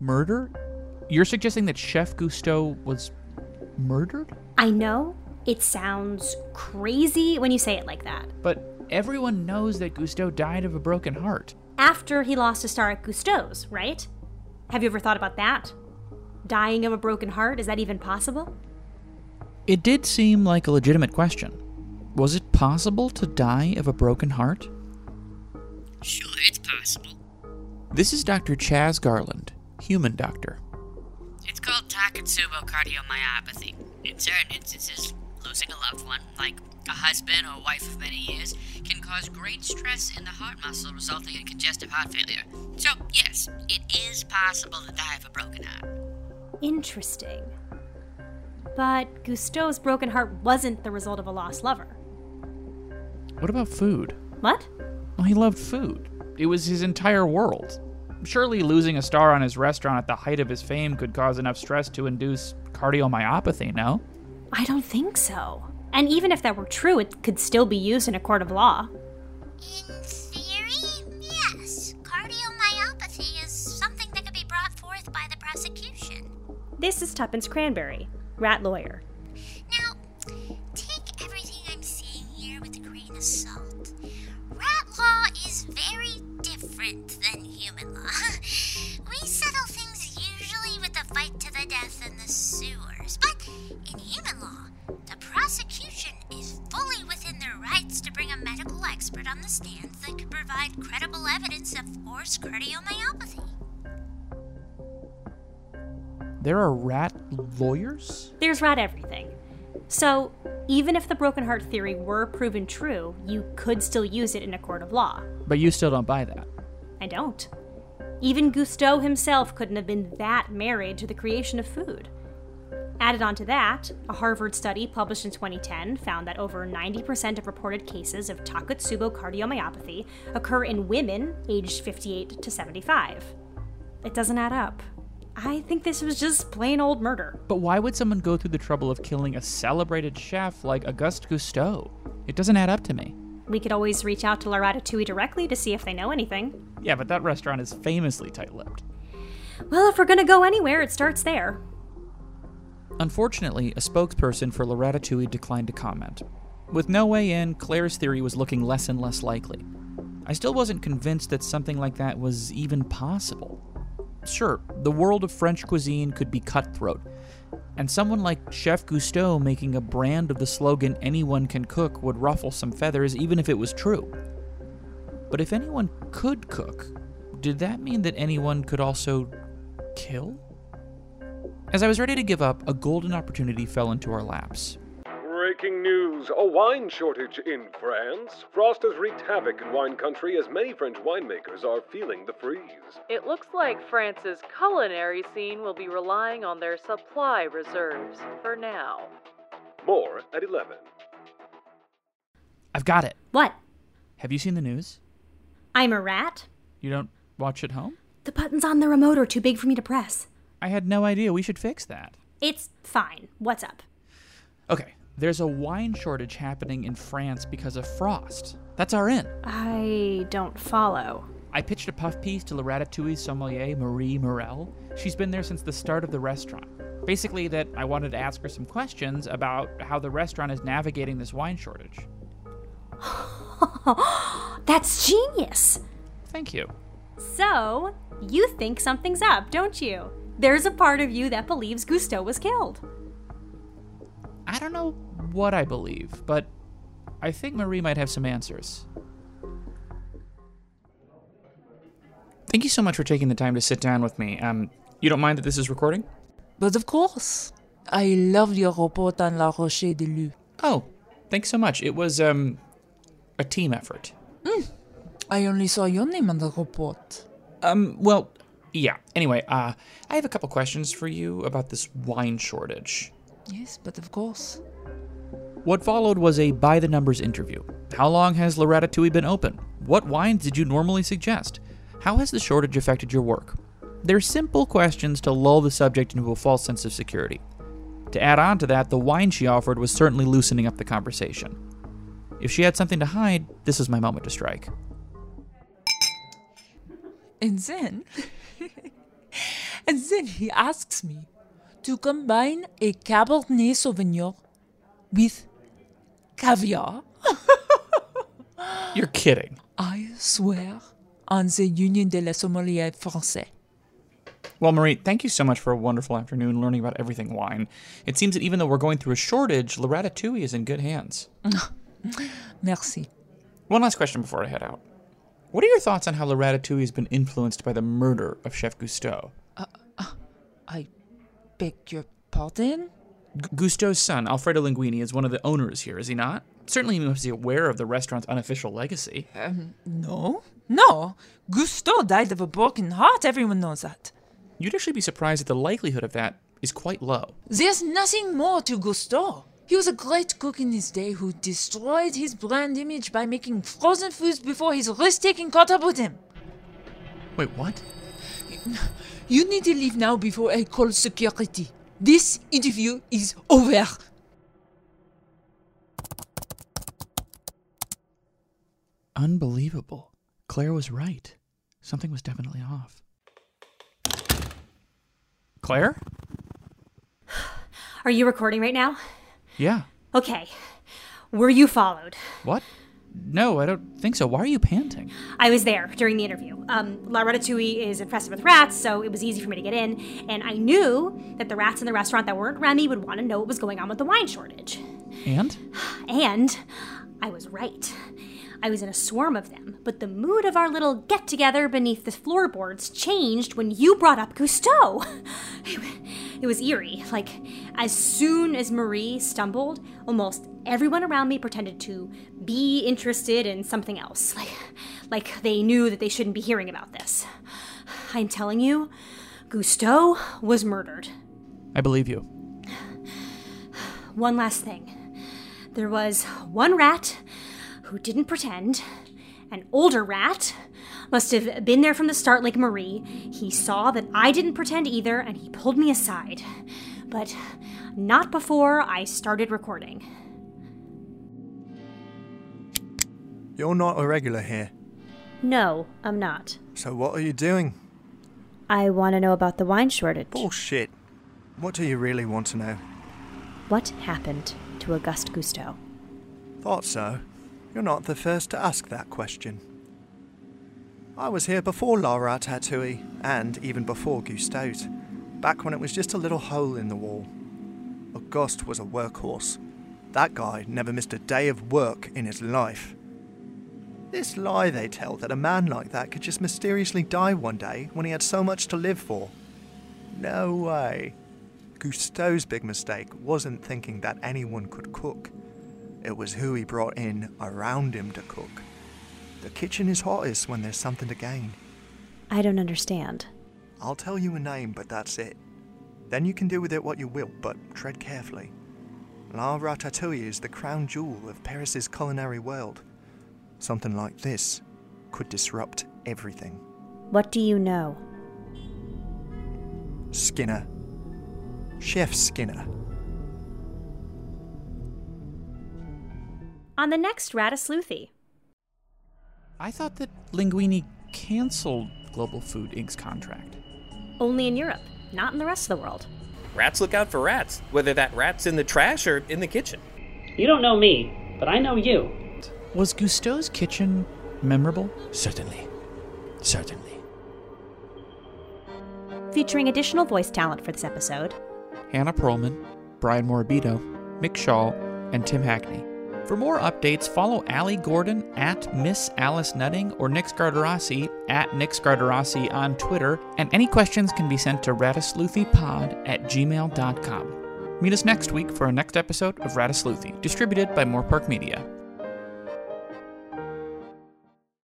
Murder? You're suggesting that Chef Gusteau was murdered? I know it sounds crazy when you say it like that. But everyone knows that Gusteau died of a broken heart. After he lost a star at Gusteau's, right? Have you ever thought about that? Dying of a broken heart, is that even possible? It did seem like a legitimate question. Was it possible to die of a broken heart? Sure, it's possible. This is Dr. Chaz Garland, human doctor. It's called Takotsubo cardiomyopathy. In certain instances, losing a loved one, like a husband or wife of many years, can cause great stress in the heart muscle, resulting in congestive heart failure. So, yes, it is possible to die of a broken heart. Interesting. But Gusteau's broken heart wasn't the result of a lost lover. What about food? What? Well, he loved food. It was his entire world. Surely losing a star on his restaurant at the height of his fame could cause enough stress to induce cardiomyopathy, no? I don't think so. And even if that were true, it could still be used in a court of law. In theory, yes. Cardiomyopathy is something that could be brought forth by the prosecution. This is Tuppence Cranberry, rat lawyer. Different than human law. we settle things usually with a fight to the death in the sewers, but in human law, the prosecution is fully within their rights to bring a medical expert on the stand that could provide credible evidence of forced cardiomyopathy. There are rat lawyers? There's rat everything. So, even if the broken heart theory were proven true, you could still use it in a court of law. But you still don't buy that. I don't. Even Gusteau himself couldn't have been that married to the creation of food. Added on to that, a Harvard study published in 2010 found that over 90% of reported cases of Takotsubo cardiomyopathy occur in women aged 58 to 75. It doesn't add up. I think this was just plain old murder. But why would someone go through the trouble of killing a celebrated chef like Auguste Gusteau? It doesn't add up to me. We could always reach out to La Ratatouille directly to see if they know anything. Yeah, but that restaurant is famously tight lipped. Well, if we're gonna go anywhere, it starts there. Unfortunately, a spokesperson for La Ratatouille declined to comment. With no way in, Claire's theory was looking less and less likely. I still wasn't convinced that something like that was even possible. Sure, the world of French cuisine could be cutthroat, and someone like Chef Gusteau making a brand of the slogan anyone can cook would ruffle some feathers even if it was true. But if anyone could cook, did that mean that anyone could also kill? As I was ready to give up, a golden opportunity fell into our laps. Breaking news a wine shortage in France. Frost has wreaked havoc in wine country as many French winemakers are feeling the freeze. It looks like France's culinary scene will be relying on their supply reserves for now. More at 11. I've got it. What? Have you seen the news? I'm a rat? You don't watch at home? The buttons on the remote are too big for me to press. I had no idea. We should fix that. It's fine. What's up? Okay, there's a wine shortage happening in France because of frost. That's our in. I don't follow. I pitched a puff piece to La Ratatouille sommelier Marie Morel. She's been there since the start of the restaurant. Basically, that I wanted to ask her some questions about how the restaurant is navigating this wine shortage. That's genius! Thank you. So, you think something's up, don't you? There's a part of you that believes Gusteau was killed. I don't know what I believe, but I think Marie might have some answers. Thank you so much for taking the time to sit down with me. Um, you don't mind that this is recording? But of course, I loved your report on La Roche de Lu. Oh, thanks so much. It was um a team effort. I only saw your name on the report. Um, well, yeah. Anyway, uh, I have a couple questions for you about this wine shortage. Yes, but of course. What followed was a by the numbers interview. How long has La been open? What wines did you normally suggest? How has the shortage affected your work? They're simple questions to lull the subject into a false sense of security. To add on to that, the wine she offered was certainly loosening up the conversation. If she had something to hide, this was my moment to strike. And then, And then he asks me to combine a Cabernet Sauvignon with caviar. You're kidding. I swear on the Union de la Sommelier Français. Well, Marie, thank you so much for a wonderful afternoon learning about everything wine. It seems that even though we're going through a shortage, La Ratatouille is in good hands. Merci. One last question before I head out. What are your thoughts on how La Ratatouille has been influenced by the murder of Chef Gusteau? Uh, uh, I beg your pardon? G- Gusteau's son, Alfredo Linguini, is one of the owners here, is he not? Certainly, he must be aware of the restaurant's unofficial legacy. Um, no. No. Gusteau died of a broken heart. Everyone knows that. You'd actually be surprised that the likelihood of that is quite low. There's nothing more to Gusteau. He was a great cook in his day who destroyed his brand image by making frozen foods before his risk taking caught up with him. Wait, what? You need to leave now before I call security. This interview is over. Unbelievable. Claire was right. Something was definitely off. Claire? Are you recording right now? Yeah. Okay. Were you followed? What? No, I don't think so. Why are you panting? I was there during the interview. Um, La Ratatouille is infested with rats, so it was easy for me to get in. And I knew that the rats in the restaurant that weren't Remy would want to know what was going on with the wine shortage. And? And I was right. I was in a swarm of them, but the mood of our little get together beneath the floorboards changed when you brought up Gusteau. It was eerie. Like, as soon as Marie stumbled, almost everyone around me pretended to be interested in something else. Like, like they knew that they shouldn't be hearing about this. I'm telling you, Gusteau was murdered. I believe you. One last thing. There was one rat who didn't pretend. An older rat must have been there from the start, like Marie. He saw that I didn't pretend either, and he pulled me aside. But not before I started recording. You're not a regular here. No, I'm not. So what are you doing? I want to know about the wine shortage. Bullshit. What do you really want to know? What happened to Auguste Gusteau? Thought so. You're not the first to ask that question. I was here before La Ratatouille, and even before Gusteau's, back when it was just a little hole in the wall. Auguste was a workhorse. That guy never missed a day of work in his life. This lie they tell that a man like that could just mysteriously die one day when he had so much to live for. No way. Gusteau's big mistake wasn't thinking that anyone could cook. It was who he brought in around him to cook. The kitchen is hottest when there's something to gain. I don't understand. I'll tell you a name, but that's it. Then you can do with it what you will, but tread carefully. La Ratatouille is the crown jewel of Paris's culinary world. Something like this could disrupt everything. What do you know? Skinner. Chef Skinner. On the next Ratasleuthy. I thought that Linguini canceled Global Food Inc.'s contract. Only in Europe, not in the rest of the world. Rats look out for rats, whether that rat's in the trash or in the kitchen. You don't know me, but I know you. Was Gusteau's kitchen memorable? Certainly. Certainly. Featuring additional voice talent for this episode Hannah Perlman, Brian Morabito, Mick Shaw, and Tim Hackney. For more updates, follow Ali Gordon at Miss Alice Nutting or Nick Skardarasy at Nick Skardarasy on Twitter, and any questions can be sent to ratasleuthypod at gmail.com. Meet us next week for our next episode of Ratasleuthy, distributed by Moorpark Media.